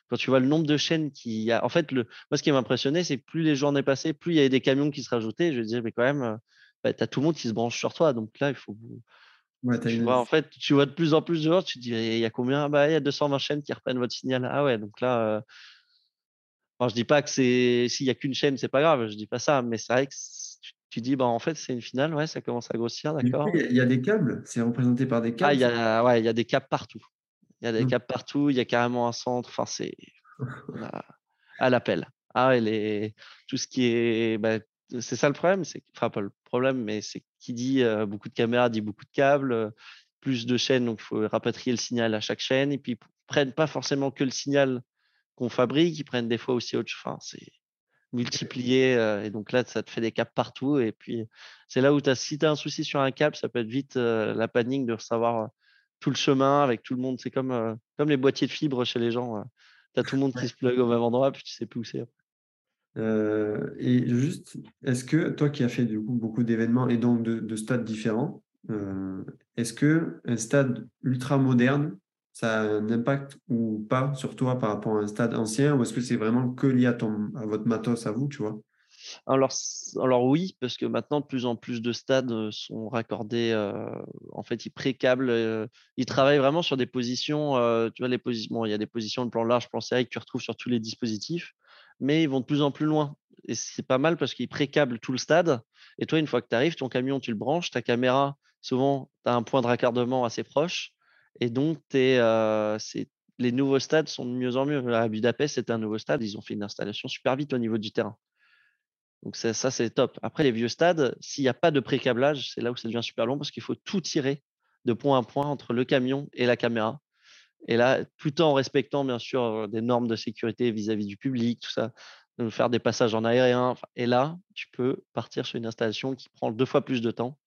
Speaker 2: Quand tu vois le nombre de chaînes qui y a. En fait, le... moi, ce qui m'a impressionné, c'est que plus les journées passaient, plus il y avait des camions qui se rajoutaient. Je disais, mais quand même, bah, tu as tout le monde qui se branche sur toi. Donc là, il faut. tu vois, en fait, tu vois de plus en plus de gens, tu te dis, il y a combien? Bah, Il y a 220 chaînes qui reprennent votre signal. Ah ouais, donc là. je dis pas que c'est s'il y a qu'une chaîne, c'est pas grave, je dis pas ça, mais c'est vrai que tu, dis bah en fait c'est une finale, ouais, ça commence à grossir, d'accord.
Speaker 1: Il y, a des câbles, c'est représenté par des câbles.
Speaker 2: Ah, il y a ouais, il y a des câbles partout. Il y a des mmh. câbles partout, il y a carrément un centre. Enfin, c'est à l'appel. Ah, et tout ce qui est. Bah, c'est ça le problème. C'est... Enfin, pas le problème, mais c'est qui dit beaucoup de caméras dit beaucoup de câbles, plus de chaînes, donc il faut rapatrier le signal à chaque chaîne. Et puis, ils prennent pas forcément que le signal qu'on fabrique, ils prennent des fois aussi autre chose. Enfin, c'est multiplié. et donc là, ça te fait des câbles partout. Et puis, c'est là où as, si tu as un souci sur un câble, ça peut être vite la panique de savoir tout le chemin avec tout le monde. C'est comme, euh, comme les boîtiers de fibres chez les gens. Tu as tout le monde qui se plug au même endroit, puis tu sais plus où c'est.
Speaker 1: Euh, et juste, est-ce que toi qui as fait du coup beaucoup d'événements et donc de, stades différents, euh, est-ce que un stade ultra moderne, ça a un impact ou pas sur toi par rapport à un stade ancien, ou est-ce que c'est vraiment que lié à, ton, à votre matos à vous, tu vois?
Speaker 2: Alors, oui, parce que maintenant, de plus en plus de stades sont raccordés. en fait, ils pré-câblent. ils travaillent vraiment sur des positions. tu vois, les positions. il y a des positions de plan large, plan serré que tu retrouves sur tous les dispositifs, mais ils vont de plus en plus loin. Et c'est pas mal parce qu'ils pré-câblent tout le stade. Et toi, une fois que tu arrives, ton camion, tu le branches. Ta caméra, souvent, tu as un point de raccordement assez proche. Et donc, es, les nouveaux stades sont de mieux en mieux. À Budapest, c'était un nouveau stade. Ils ont fait une installation super vite au niveau du terrain. Donc ça, c'est top. Après, les vieux stades, s'il n'y a pas de pré-câblage, c'est là où ça devient super long parce qu'il faut tout tirer de point à point entre le camion et la caméra. Et là, tout en respectant bien sûr des normes de sécurité vis-à-vis du public, tout ça, de faire des passages en aérien. Et là, tu peux partir sur une installation qui prend deux fois plus de temps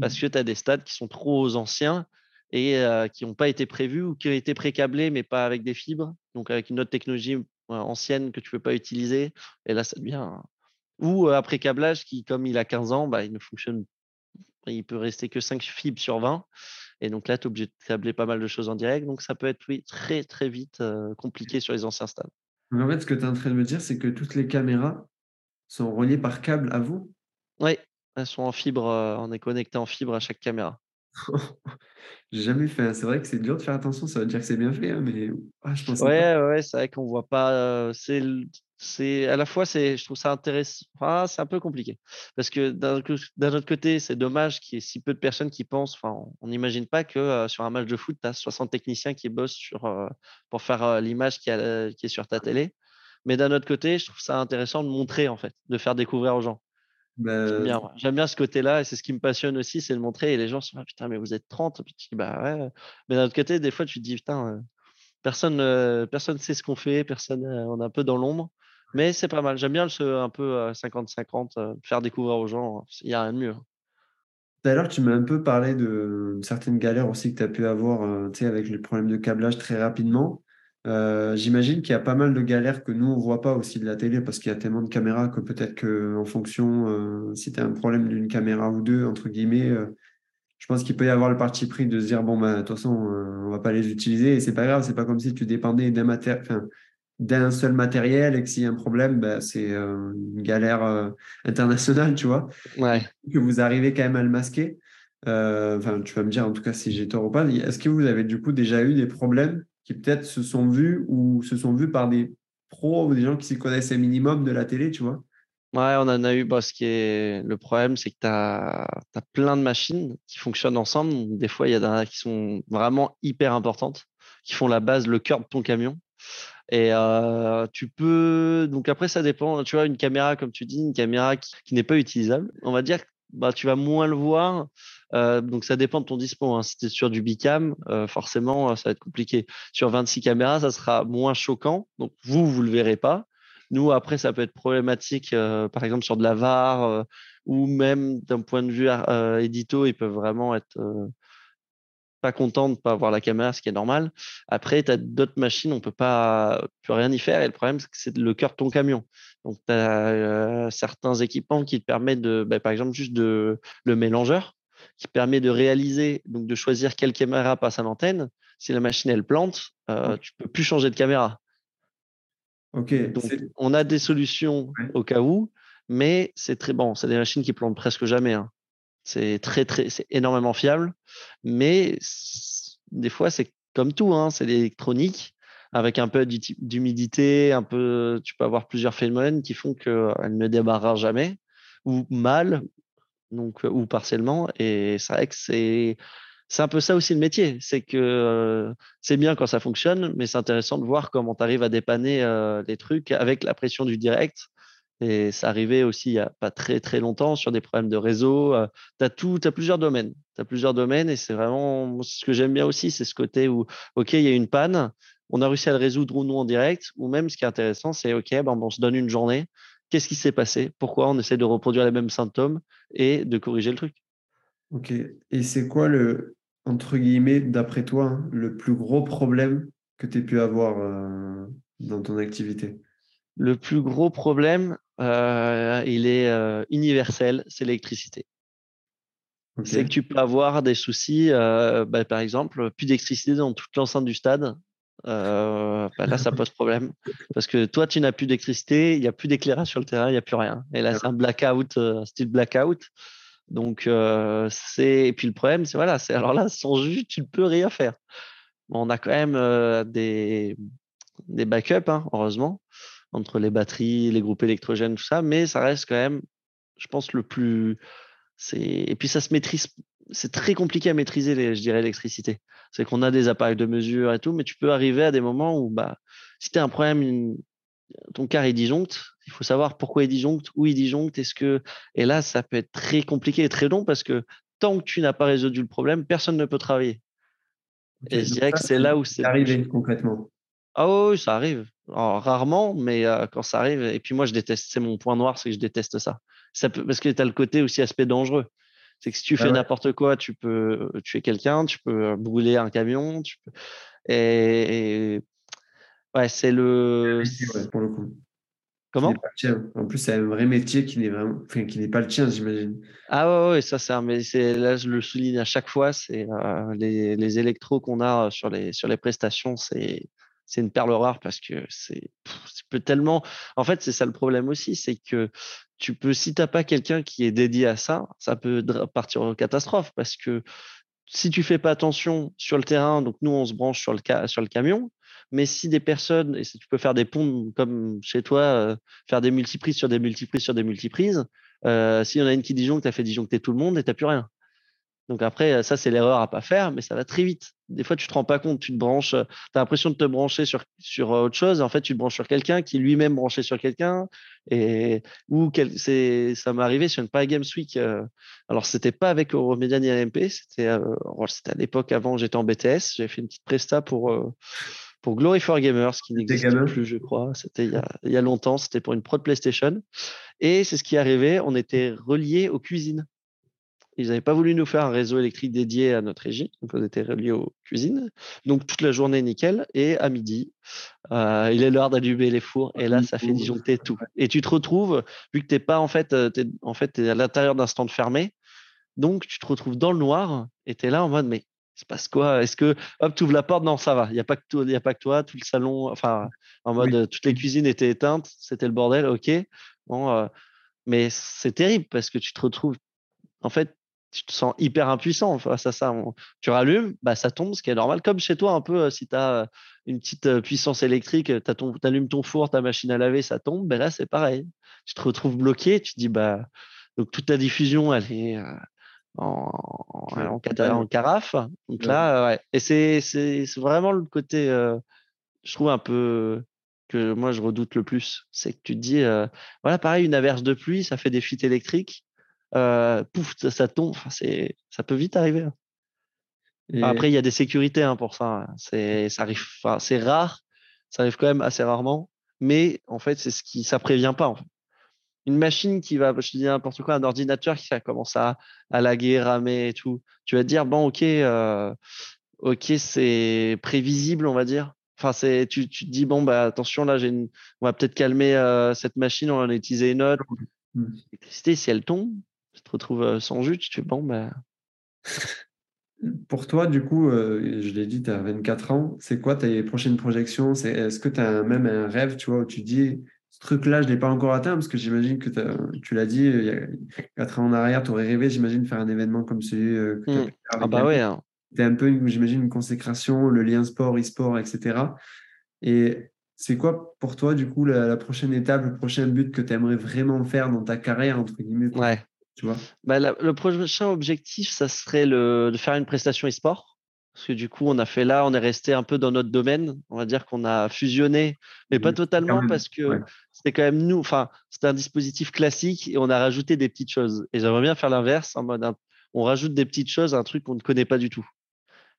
Speaker 2: parce mmh. que tu as des stades qui sont trop anciens et euh, qui n'ont pas été prévus ou qui ont été pré-câblés mais pas avec des fibres, donc avec une autre technologie ancienne que tu ne peux pas utiliser. Et là, ça devient ou après câblage qui, comme il a 15 ans, bah, il ne fonctionne il peut rester que 5 fibres sur 20. Et donc là, tu es obligé de câbler pas mal de choses en direct. Donc ça peut être oui, très très vite compliqué sur les anciens stades.
Speaker 1: en fait, ce que tu es en train de me dire, c'est que toutes les caméras sont reliées par câble à vous?
Speaker 2: Oui, elles sont en fibre, on est connecté en fibre à chaque caméra.
Speaker 1: J'ai jamais fait. C'est vrai que c'est dur de faire attention. Ça veut dire que c'est bien fait, hein, mais
Speaker 2: ah, je pense. Ouais, ouais, c'est vrai qu'on voit pas. c'est c'est à la fois c'est je trouve ça intéressant enfin, c'est un peu compliqué parce que d'un autre côté c'est dommage qu'il y ait si peu de personnes qui pensent enfin on n'imagine pas que sur un match de foot tu as 60 techniciens qui bossent sur pour faire l'image qui, qui, est sur ta télé mais d'un autre côté je trouve ça intéressant de montrer en fait de faire découvrir aux gens j'aime bien, bah bien, ce côté là et c'est ce qui me passionne aussi c'est de montrer et les gens se disent putain mais vous êtes 30 puis tu dis, bah ouais mais d'un autre côté des fois tu te dis putain personne personne sait ce qu'on fait personne on est un peu dans l'ombre mais c'est pas mal. J'aime bien le, un peu 50-50, faire découvrir aux gens. Il n'y a rien de mieux. Hein.
Speaker 1: Tout à l'heure, tu m'as un peu parlé de certaines galères aussi que tu as pu avoir avec les problèmes de câblage très rapidement. J'imagine qu'il y a pas mal de galères que nous, on ne voit pas aussi de la télé parce qu'il y a tellement de caméras que peut-être qu'en fonction, si tu as un problème d'une caméra ou deux, entre guillemets, je pense qu'il peut y avoir le parti pris de se dire bon, bah, de toute façon, on ne va pas les utiliser et c'est pas grave, c'est pas comme si tu dépendais d'un seul matériel et que s'il y a un problème, bah, c'est euh, une galère euh, internationale, tu vois.
Speaker 2: Ouais.
Speaker 1: Que vous arrivez quand même à le masquer. Euh, enfin, tu vas me dire en tout cas si j'ai tort ou pas. Est-ce que vous avez du coup déjà eu des problèmes qui peut-être se sont vus ou se sont vus par des pros ou des gens qui s'y connaissent un minimum de la télé, tu vois
Speaker 2: Ouais, on en a eu. Bah, ce qui est le problème, c'est que tu as, plein de machines qui fonctionnent ensemble. Des fois, il y en a qui sont vraiment hyper importantes, qui font la base, le cœur de ton camion. Et euh, tu peux. Donc après, ça dépend. Tu vois, une caméra, comme tu dis, une caméra qui, n'est pas utilisable, on va dire bah, tu vas moins le voir. Euh, donc ça dépend de ton dispo. Hein. Si tu es sur du bicam, euh, forcément, ça va être compliqué. Sur 26 caméras, ça sera moins choquant. Donc vous, vous le verrez pas. Nous, après, ça peut être problématique, par exemple, sur de la VAR ou même d'un point de vue édito, ils peuvent vraiment être pas content de ne pas avoir la caméra, ce qui est normal. Après, tu as d'autres machines, on peut pas rien y faire. Et le problème, c'est que c'est le cœur de ton camion. Donc, tu as certains équipements qui te permettent de, bah, par exemple, juste de le mélangeur, qui permet de réaliser, donc de choisir quelle caméra passe à l'antenne. Si la machine, elle plante, euh, tu peux plus changer de caméra.
Speaker 1: Ok.
Speaker 2: Donc, on a des solutions au cas où, mais c'est très bon. C'est des machines qui plantent presque jamais. Hein. C'est très, très, c'est énormément fiable. Mais des fois, c'est comme tout, hein, c'est l'électronique avec un peu d'humidité, un peu, tu peux avoir plusieurs phénomènes qui font qu'elle ne démarrera jamais ou mal, donc ou partiellement. Et c'est vrai que c'est c'est un peu ça aussi le métier. C'est que c'est bien quand ça fonctionne, mais c'est intéressant de voir comment tu arrives à dépanner les trucs avec la pression du direct et ça arrivait aussi il n'y a pas très très longtemps sur des problèmes de réseau. tu as, plusieurs domaines. Tu plusieurs domaines et c'est vraiment ce que j'aime bien aussi, c'est ce côté où, OK, il y a une panne, on a réussi à le résoudre ou non en direct, ou même ce qui est intéressant, c'est OK, ben, on se donne une journée. Qu'est-ce qui s'est passé? Pourquoi on essaie de reproduire les mêmes symptômes et de corriger le truc?
Speaker 1: Ok. Et c'est quoi le, entre guillemets, d'après toi, hein, le plus gros problème que tu aies pu avoir dans ton activité?
Speaker 2: Le plus gros problème, euh, il est euh, universel, c'est l'électricité. C'est que tu peux avoir des soucis, euh, bah, par exemple, plus d'électricité dans toute l'enceinte du stade. Bah, là, ça pose problème. Parce que toi, tu n'as plus d'électricité, il n'y a plus d'éclairage sur le terrain, il n'y a plus rien. Et là, c'est un blackout, style blackout. Donc, c'est. Et puis le problème, c'est voilà, c'est alors là, sans jus, tu ne peux rien faire. On a quand même des, des backups, hein, heureusement entre les batteries, les groupes électrogènes, tout ça, mais ça reste quand même, je pense, le plus. Et puis ça se maîtrise. C'est très compliqué à maîtriser, les, je dirais, l'électricité. C'est qu'on a des appareils de mesure et tout, mais tu peux arriver à des moments où, bah, si tu as un problème, ton car est disjoncte, il faut savoir pourquoi il disjoncte, où il disjoncte, est-ce que. Et là, ça peut être très compliqué et très long parce que tant que tu n'as pas résolu le problème, personne ne peut travailler. et je dirais que c'est là où c'est.
Speaker 1: arrivé concrètement.
Speaker 2: Ah oui, ça arrive. rarement, mais quand ça arrive, et puis moi je déteste, c'est mon point noir, c'est que je déteste ça. ça peut, parce que tu as le côté aussi aspect dangereux. C'est que si tu fais n'importe quoi, tu peux tuer quelqu'un, tu peux brûler un camion, tu peux... et, ouais, c'est le.
Speaker 1: pour le coup.
Speaker 2: Comment?
Speaker 1: En plus, c'est un vrai métier qui n'est vraiment, qui n'est pas le tien, j'imagine.
Speaker 2: Ah ouais, ouais, ça c'est un, mais c'est là je le souligne à chaque fois, c'est les, les électros qu'on a sur les sur les prestations, c'est c'est une perle rare parce que c'est peut tellement. En fait, c'est ça le problème aussi, c'est que tu peux, si tu n'as pas quelqu'un qui est dédié à ça, ça peut partir en catastrophe parce que si tu fais pas attention sur le terrain, donc nous on se branche sur le, camion, mais si des personnes, et si tu peux faire des ponts comme chez toi, euh, faire des multiprises sur des multiprises sur des multiprises, euh, s'il y en a une qui disjoncte, tu as fait disjoncter tout le monde et tu plus rien. Donc après, ça, c'est l'erreur à pas faire, mais ça va très vite. Des fois, tu te rends pas compte, tu te branches, tu as l'impression de te brancher sur, sur autre chose. En fait, tu te branches sur quelqu'un qui lui-même branché sur quelqu'un. Et ou c'est, ça m'est arrivé sur une Paris Games Week. Euh, alors, c'était pas avec Euromédia ni LMP, c'était, euh, c'était à l'époque avant, j'étais en BTS. J'ai fait une petite presta pour, euh, pour Glory for Gamers, qui n'existe plus, je crois. C'était il y a, il y a longtemps, c'était pour une pro de PlayStation. Et c'est ce qui est arrivé, on était reliés aux cuisines. Ils n'avaient pas voulu nous faire un réseau électrique dédié à notre régie. Donc, on était reliés aux cuisines. Donc, toute la journée, nickel. Et à midi, euh, il est l'heure d'allumer les fours. Et là, ça fait disjoncter tout. Et tu te retrouves, vu que tu n'es pas en fait, euh, es, en fait, es à l'intérieur d'un stand fermé. Donc, tu te retrouves dans le noir et tu es là en mode, mais il se passe quoi? Est-ce que, hop, tu ouvres la porte? Non, ça va. Il n'y a, pas que toi, a pas que toi. Tout le salon, enfin, en mode, toutes les cuisines étaient éteintes. C'était le bordel. OK. Bon, euh, mais c'est terrible parce que tu te retrouves, en fait, tu te sens hyper impuissant face à ça. tu rallumes, bah, ça tombe, ce qui est normal. Comme chez toi, un peu, euh, si tu as euh, une petite euh, puissance électrique, tu allumes ton four, ta machine à laver, ça tombe, ben là, c'est pareil. Tu te retrouves bloqué, tu te dis, bah, donc toute ta diffusion, elle est en, en, carafe. Donc là, ouais. Et c'est vraiment le côté, je trouve, un peu que moi, je redoute le plus. C'est que tu te dis, voilà, pareil, une averse de pluie, ça fait des fuites électriques euh, pouf, ça, tombe. Enfin, c'est, ça peut vite arriver. Hein. après, il y a des sécurités hein, pour ça. Hein. C'est, ça arrive, enfin, c'est rare. Ça arrive quand même assez rarement. Mais en fait, c'est ce qui, ça prévient pas. En fait. Une machine qui va, je te dis n'importe quoi, un ordinateur qui va commencer à, à laguer, ramer et tout. Tu vas te dire, bon, ok, euh, ok, c'est prévisible, on va dire. Enfin, c'est, tu, tu te dis, bon, bah, attention, là, j'ai une, on va peut-être calmer euh, cette machine, on va en utiliser une autre. Mmh. L'électricité, si elle tombe, te retrouves sans jus, tu te dis bon, ben.
Speaker 1: Pour toi, du coup, je l'ai dit, tu as 24 ans, c'est quoi tes prochaines projections? Est-ce que tu as même un rêve, tu vois, où tu dis, ce truc-là, je ne l'ai pas encore atteint, parce que j'imagine que tu l'as dit, il y a 4 ans en arrière, tu aurais rêvé, j'imagine, de faire un événement comme celui que tu as
Speaker 2: mmh. Ah bah ouais. Hein.
Speaker 1: C'était un peu, j'imagine, une consécration, le lien sport, e-sport, etc. Et c'est quoi pour toi, du coup, la, prochaine étape, le prochain but que tu aimerais vraiment faire dans ta carrière, entre guillemets
Speaker 2: Ouais. Tu vois? Bah, Le prochain objectif, ça serait le, de faire une prestation e-sport. Parce que du coup, on a fait là, on est resté un peu dans notre domaine. On va dire qu'on a fusionné, mais pas totalement parce que c'était quand même nous. Enfin, c'était un dispositif classique et on a rajouté des petites choses. Et j'aimerais bien faire l'inverse, en mode on rajoute des petites choses, un truc qu'on ne connaît pas du tout.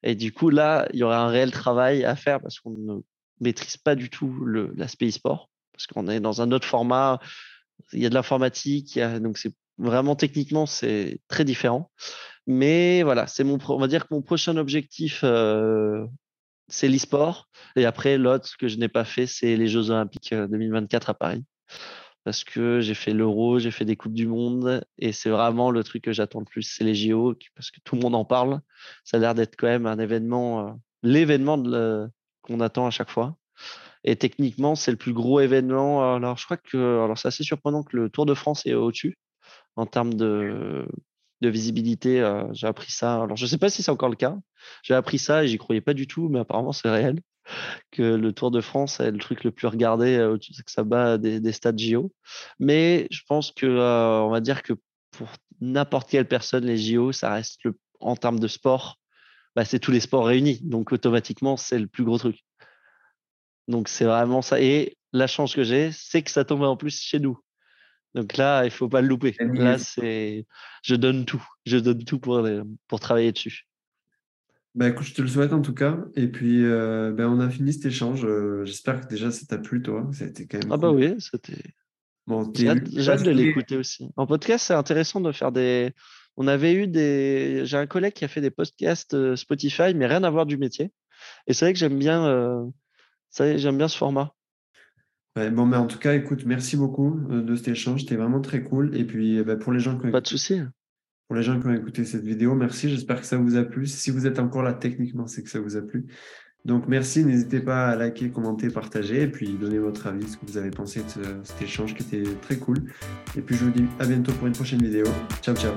Speaker 2: Et du coup, là, il y aurait un réel travail à faire parce qu'on ne maîtrise pas du tout l'aspect e-sport, parce qu'on est dans un autre format, il y a de l'informatique, donc c'est vraiment techniquement, c'est très différent. Mais voilà, c'est mon, on va dire que mon prochain objectif, euh, c'est l'e-sport. Et après, l'autre que je n'ai pas fait, c'est les Jeux Olympiques 2024 euh, à Paris. Parce que j'ai fait l'Euro, j'ai fait des Coupes du Monde, et c'est vraiment le truc que j'attends le plus, c'est les JO, parce que tout le monde en parle. Ça a l'air d'être quand même un événement, euh, l'événement qu'on attend à chaque fois. Et techniquement, c'est le plus gros événement. Alors, je crois que alors c'est assez surprenant que le Tour de France est au-dessus en termes de, visibilité. Euh, j'ai appris ça. Alors, je ne sais pas si c'est encore le cas. J'ai appris ça et j'y croyais pas du tout, mais apparemment, c'est réel que le Tour de France est le truc le plus regardé, euh, que ça bat des, des stades JO. Mais je pense que, euh, on va dire que pour n'importe quelle personne, les JO, ça reste le, en termes de sport, bah, c'est tous les sports réunis. Donc automatiquement, c'est le plus gros truc. Donc c'est vraiment ça. Et la chance que j'ai, c'est que ça tombe en plus chez nous. Donc là, il faut pas le louper. Là, c'est, je donne tout. Je donne tout pour, euh, pour travailler dessus.
Speaker 1: Bah écoute, je te le souhaite en tout cas. Et puis, euh, bah, on a fini cet échange. Euh, j'espère que déjà ça t'a plu, toi. Ça a été quand même.
Speaker 2: Ah bah oui, c'était. Bon, j'ai hâte de l'écouter aussi. En podcast, c'est intéressant de faire des, on avait eu des. J'ai un collègue qui a fait des podcasts Spotify, mais rien à voir du métier. Et c'est vrai que j'aime bien, euh, j'aime bien ce format.
Speaker 1: Bon, mais en tout cas, écoute, merci beaucoup euh, de cet échange. C'était vraiment très cool. Et puis, eh ben, pour les gens qui ont
Speaker 2: pas de souci.
Speaker 1: Pour les gens qui ont écouté cette vidéo, merci. J'espère que ça vous a plu. Si vous êtes encore là techniquement, c'est que ça vous a plu. Donc merci, n'hésitez pas à liker, commenter, partager et puis donner votre avis, ce que vous avez pensé de cet échange qui était très cool. Et puis je vous dis à bientôt pour une prochaine vidéo. Ciao ciao